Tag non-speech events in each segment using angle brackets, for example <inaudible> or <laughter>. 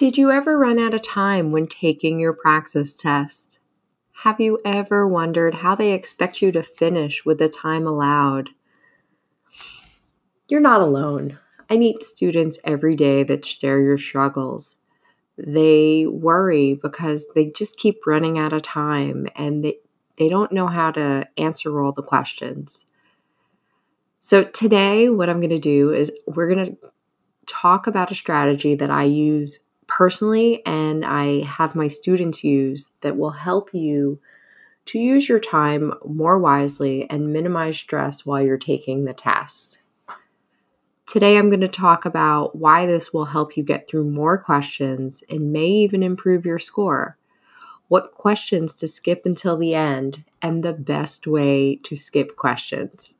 Did you ever run out of time when taking your praxis test? Have you ever wondered how they expect you to finish with the time allowed? You're not alone. I meet students every day that share your struggles. They worry because they just keep running out of time and they, they don't know how to answer all the questions. So, today, what I'm going to do is we're going to talk about a strategy that I use personally and I have my students use that will help you to use your time more wisely and minimize stress while you're taking the test. Today, I'm going to talk about why this will help you get through more questions and may even improve your score, what questions to skip until the end, and the best way to skip questions.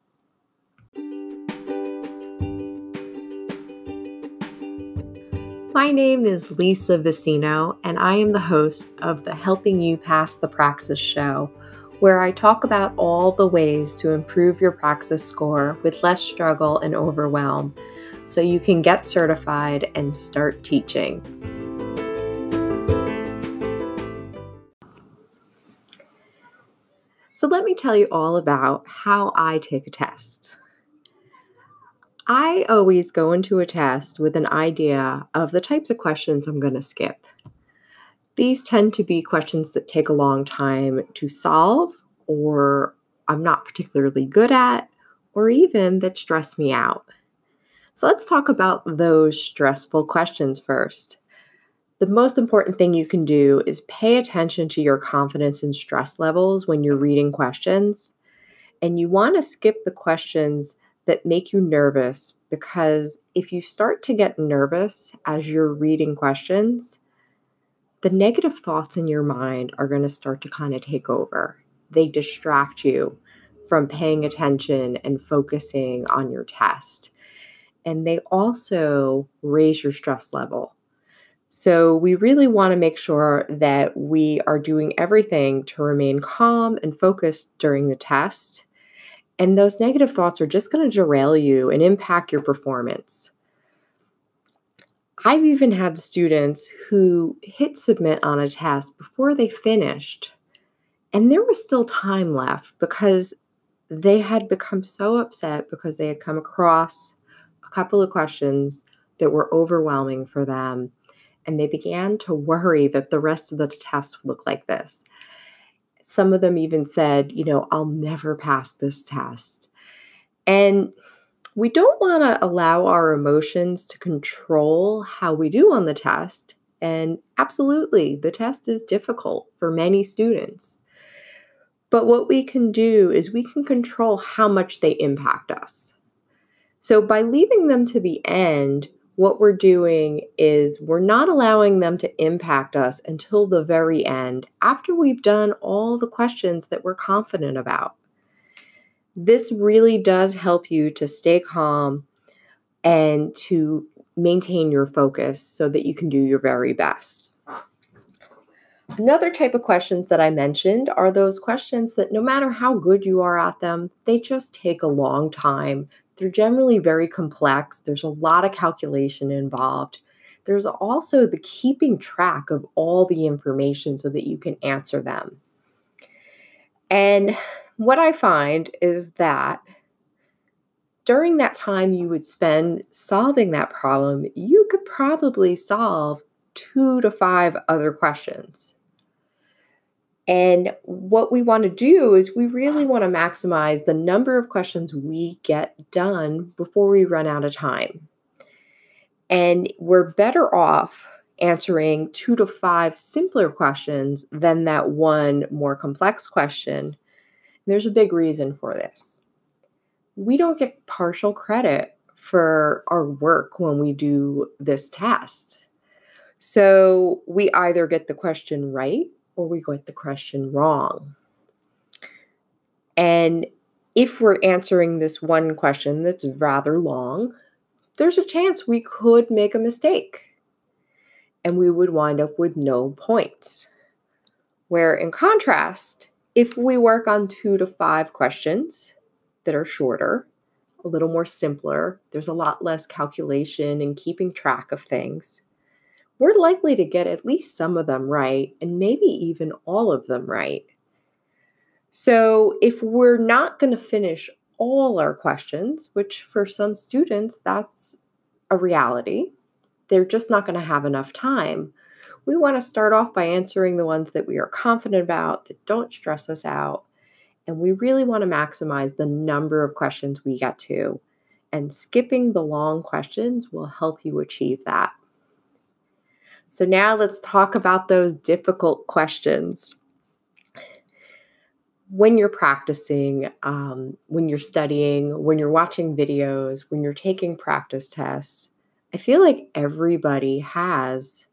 My name is Lisa Vicino, and I am the host of the Helping You Pass the Praxis show, where I talk about all the ways to improve your praxis score with less struggle and overwhelm so you can get certified and start teaching. So, let me tell you all about how I take a test. I always go into a test with an idea of the types of questions I'm going to skip. These tend to be questions that take a long time to solve, or I'm not particularly good at, or even that stress me out. So let's talk about those stressful questions first. The most important thing you can do is pay attention to your confidence and stress levels when you're reading questions. And you want to skip the questions that make you nervous because if you start to get nervous as you're reading questions, the negative thoughts in your mind are going to start to kind of take over. They distract you from paying attention and focusing on your test. And they also raise your stress level. So, we really want to make sure that we are doing everything to remain calm and focused during the test and those negative thoughts are just going to derail you and impact your performance. I've even had students who hit submit on a test before they finished, and there was still time left because they had become so upset because they had come across a couple of questions that were overwhelming for them. And they began to worry that the rest of the test would look like this. Some of them even said, you know, I'll never pass this test. And we don't want to allow our emotions to control how we do on the test. And absolutely, the test is difficult for many students. But what we can do is we can control how much they impact us. So by leaving them to the end, what we're doing is we're not allowing them to impact us until the very end after we've done all the questions that we're confident about. This really does help you to stay calm and to maintain your focus so that you can do your very best. Another type of questions that I mentioned are those questions that no matter how good you are at them, they just take a long time they're generally very complex. There's a lot of calculation involved. There's also the keeping track of all the information so that you can answer them. And what I find is that during that time you would spend solving that problem, you could probably solve two to five other questions. And what we want to do is we really want to maximize the number of questions we get done before we run out of time. And we're better off answering two to five simpler questions than that one more complex question. And there's a big reason for this. We don't get partial credit for our work when we do this test. So we either get the question right or we got the question wrong. And if we're answering this one question that's rather long, there's a chance we could make a mistake and we would wind up with no points. Where, in contrast, if we work on two to five questions that are shorter, a little more simpler, there's a lot less calculation and keeping track of things, we're likely to get at least some of them right and maybe even all of them right. So, if we're not going to finish all our questions, which for some students, that's a reality, they're just not going to have enough time. We want to start off by answering the ones that we are confident about, that don't stress us out. And we really want to maximize the number of questions we get to. And skipping the long questions will help you achieve that. So, now let's talk about those difficult questions when you're practicing, um, when you're studying, when you're watching videos, when you're taking practice tests, I feel like everybody has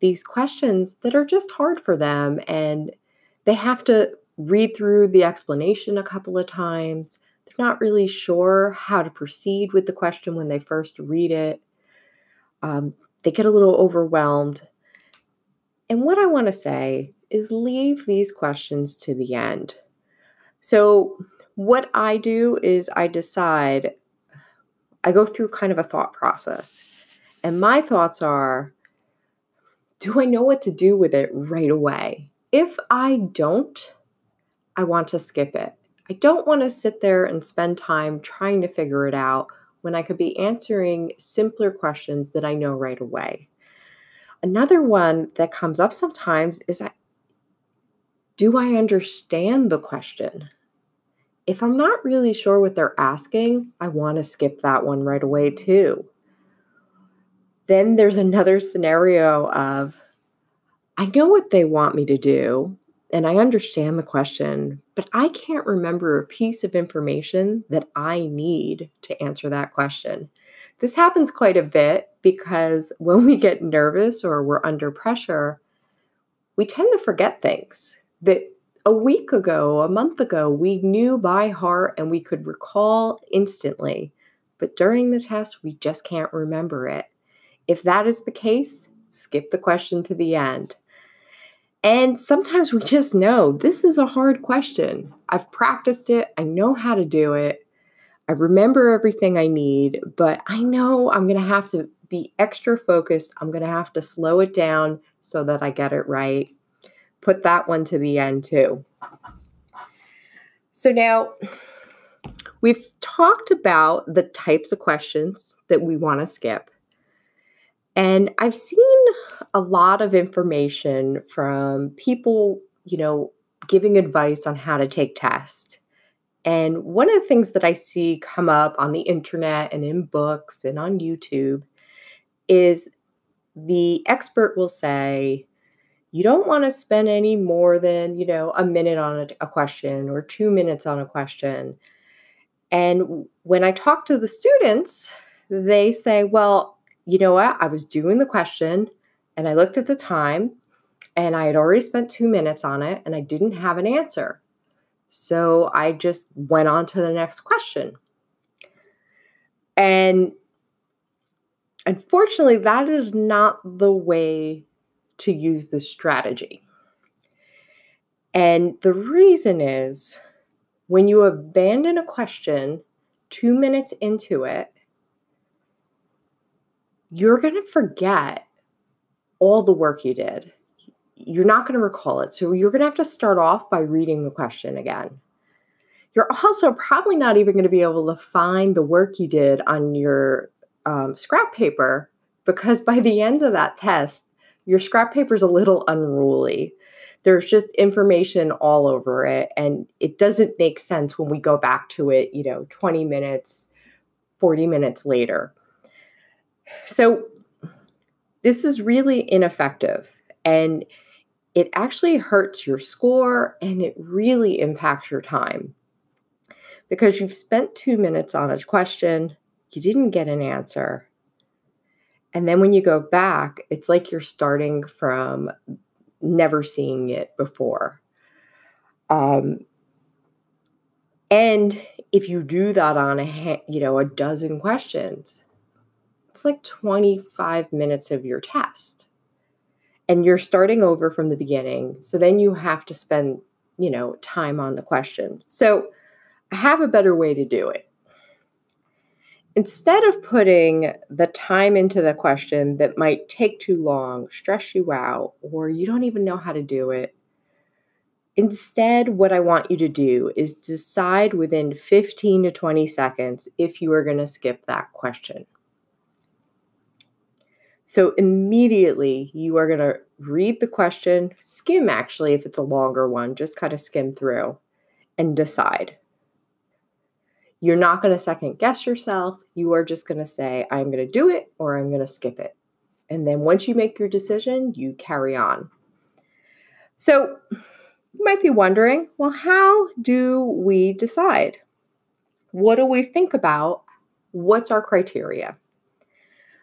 these questions that are just hard for them and they have to read through the explanation a couple of times. They're not really sure how to proceed with the question when they first read it. Um, they get a little overwhelmed. And what I want to say is leave these questions to the end. So, what I do is I decide, I go through kind of a thought process. And my thoughts are do I know what to do with it right away? If I don't, I want to skip it. I don't want to sit there and spend time trying to figure it out when I could be answering simpler questions that I know right away. Another one that comes up sometimes is do I understand the question? If I'm not really sure what they're asking, I want to skip that one right away too. Then there's another scenario of I know what they want me to do and I understand the question, but I can't remember a piece of information that I need to answer that question. This happens quite a bit because <laughs> when we get nervous or we're under pressure, we tend to forget things that a week ago, a month ago, we knew by heart and we could recall instantly. But during the test, we just can't remember it. If that is the case, skip the question to the end. And sometimes we just know this is a hard question. I've practiced it, I know how to do it. I remember everything I need, but I know I'm going to have to be extra focused. I'm going to have to slow it down so that I get it right put that one to the end too. So now we've talked about the types of questions that we want to skip. And I've seen a lot of information from people, you know, giving advice on how to take tests. And one of the things that I see come up on the internet and in books and on YouTube is the expert will say, you don't want to spend any more than you know a minute on a, a, question or two minutes on a question. And when i talk to the students they say well you know what? I was doing the question and i looked at the time and i had already spent two minutes on it and i didn't have an answer so i just went on to the next question and unfortunately that is not the way to use this strategy. And the reason is when you abandon a question two minutes into it, you're going to forget all the work you did. You're not going to recall it. So you're going to have to start off by reading the question again. You're also probably not even going to be able to find the work you did on your um, scrap paper because by the end of that test, your scrap paper is a little unruly. There's just information all over it, and it doesn't make sense when we go back to it, you know, 20 minutes, 40 minutes later. So, this is really ineffective, and it actually hurts your score and it really impacts your time because you've spent two minutes on a question, you didn't get an answer, and then when you go back, it's like you're starting from never seeing it before. Um, and if you do that on a you know a dozen questions, it's like 25 minutes of your test. And you're starting over from the beginning. So then you have to spend, you know, time on the question. So I have a better way to do it. instead of putting the time into the question that might take too long, stress you out, or you don't even know how to do it, instead, what I want you to do is decide within 15 to 20 seconds if you are going to skip that question. So immediately you are going to read the question, skim actually, if it's a longer one, just kind of skim through and decide. You're not going to second guess yourself. You are just going to say, I'm going to do it or I'm going to skip it. And then once you make your decision, you carry on. So you might be wondering well, how do we decide? What do we think about? What's our criteria?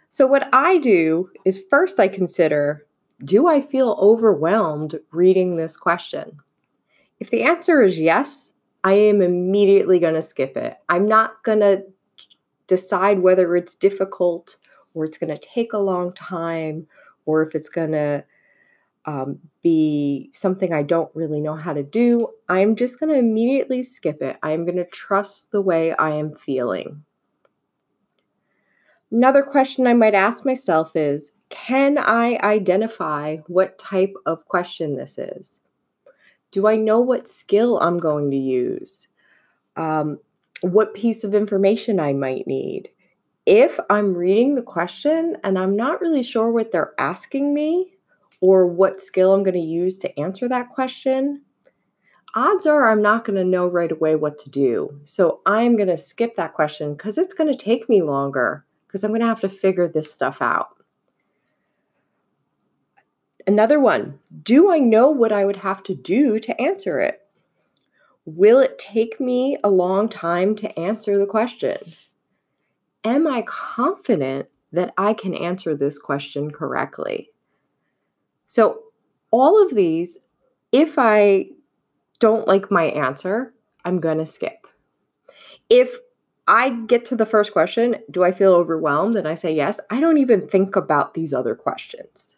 So, what I do is first I consider do I feel overwhelmed reading this question? If the answer is yes, I am immediately going to skip it. I'm not going to decide whether it's difficult or it's going to take a long time or if it's going to um, be something I don't really know how to do. I'm just going to immediately skip it. I'm going to trust the way I am feeling. Another question I might ask myself is Can I identify what type of question this is? Do I know what skill I'm going to use? Um, what piece of information I might need? If I'm reading the question and I'm not really sure what they're asking me or what skill I'm going to use to answer that question, odds are I'm not going to know right away what to do. So I'm going to skip that question because it's going to take me longer because I'm going to have to figure this stuff out. Another one Do I know what I would have to do to answer it? Will it take me a long time to answer the question? Am I confident that I can answer this question correctly? So, all of these, if I don't like my answer, I'm going to skip. If I get to the first question, do I feel overwhelmed? And I say yes, I don't even think about these other questions.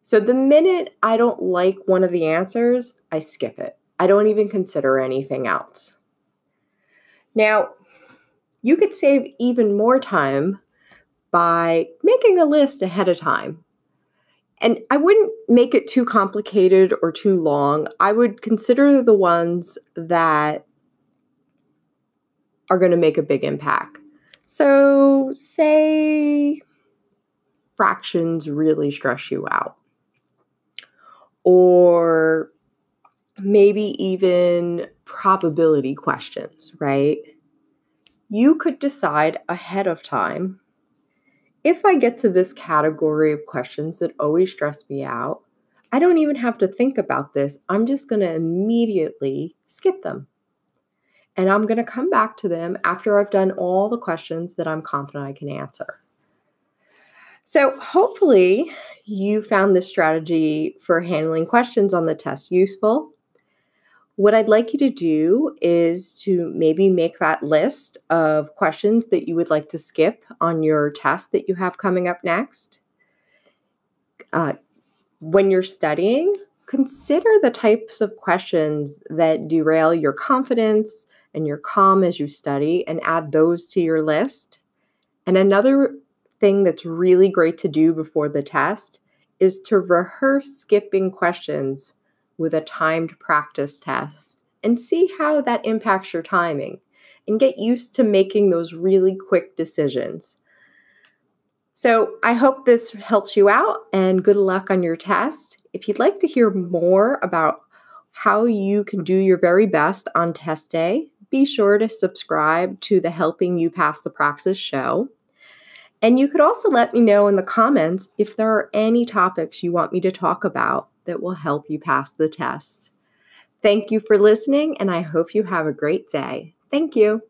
So the minute I don't like one of the answers, I skip it. I don't even consider anything else. Now, you could save even more time by making a list ahead of time. And I wouldn't make it too complicated or too long. I would consider the ones that are going to make a big impact. So, say fractions really stress you out or maybe even probability questions, right? You could decide ahead of time if I get to this category of questions that always stress me out, I don't even have to think about this. I'm just going to immediately skip them. And I'm going to come back to them after I've done all the questions that I'm confident I can answer. So, hopefully, you found this strategy for handling questions on the test useful. What I'd like you to do is to maybe make that list of questions that you would like to skip on your test that you have coming up next. Uh, when you're studying, consider the types of questions that derail your confidence and your calm as you study and add those to your list. And another thing that's really great to do before the test is to rehearse skipping questions with a timed practice test and see how that impacts your timing and get used to making those really quick decisions. So, I hope this helps you out and good luck on your test. If you'd like to hear more about how you can do your very best on test day, be sure to subscribe to the Helping You Pass the Praxis show. And you could also let me know in the comments if there are any topics you want me to talk about that will help you pass the test. Thank you for listening, and I hope you have a great day. Thank you.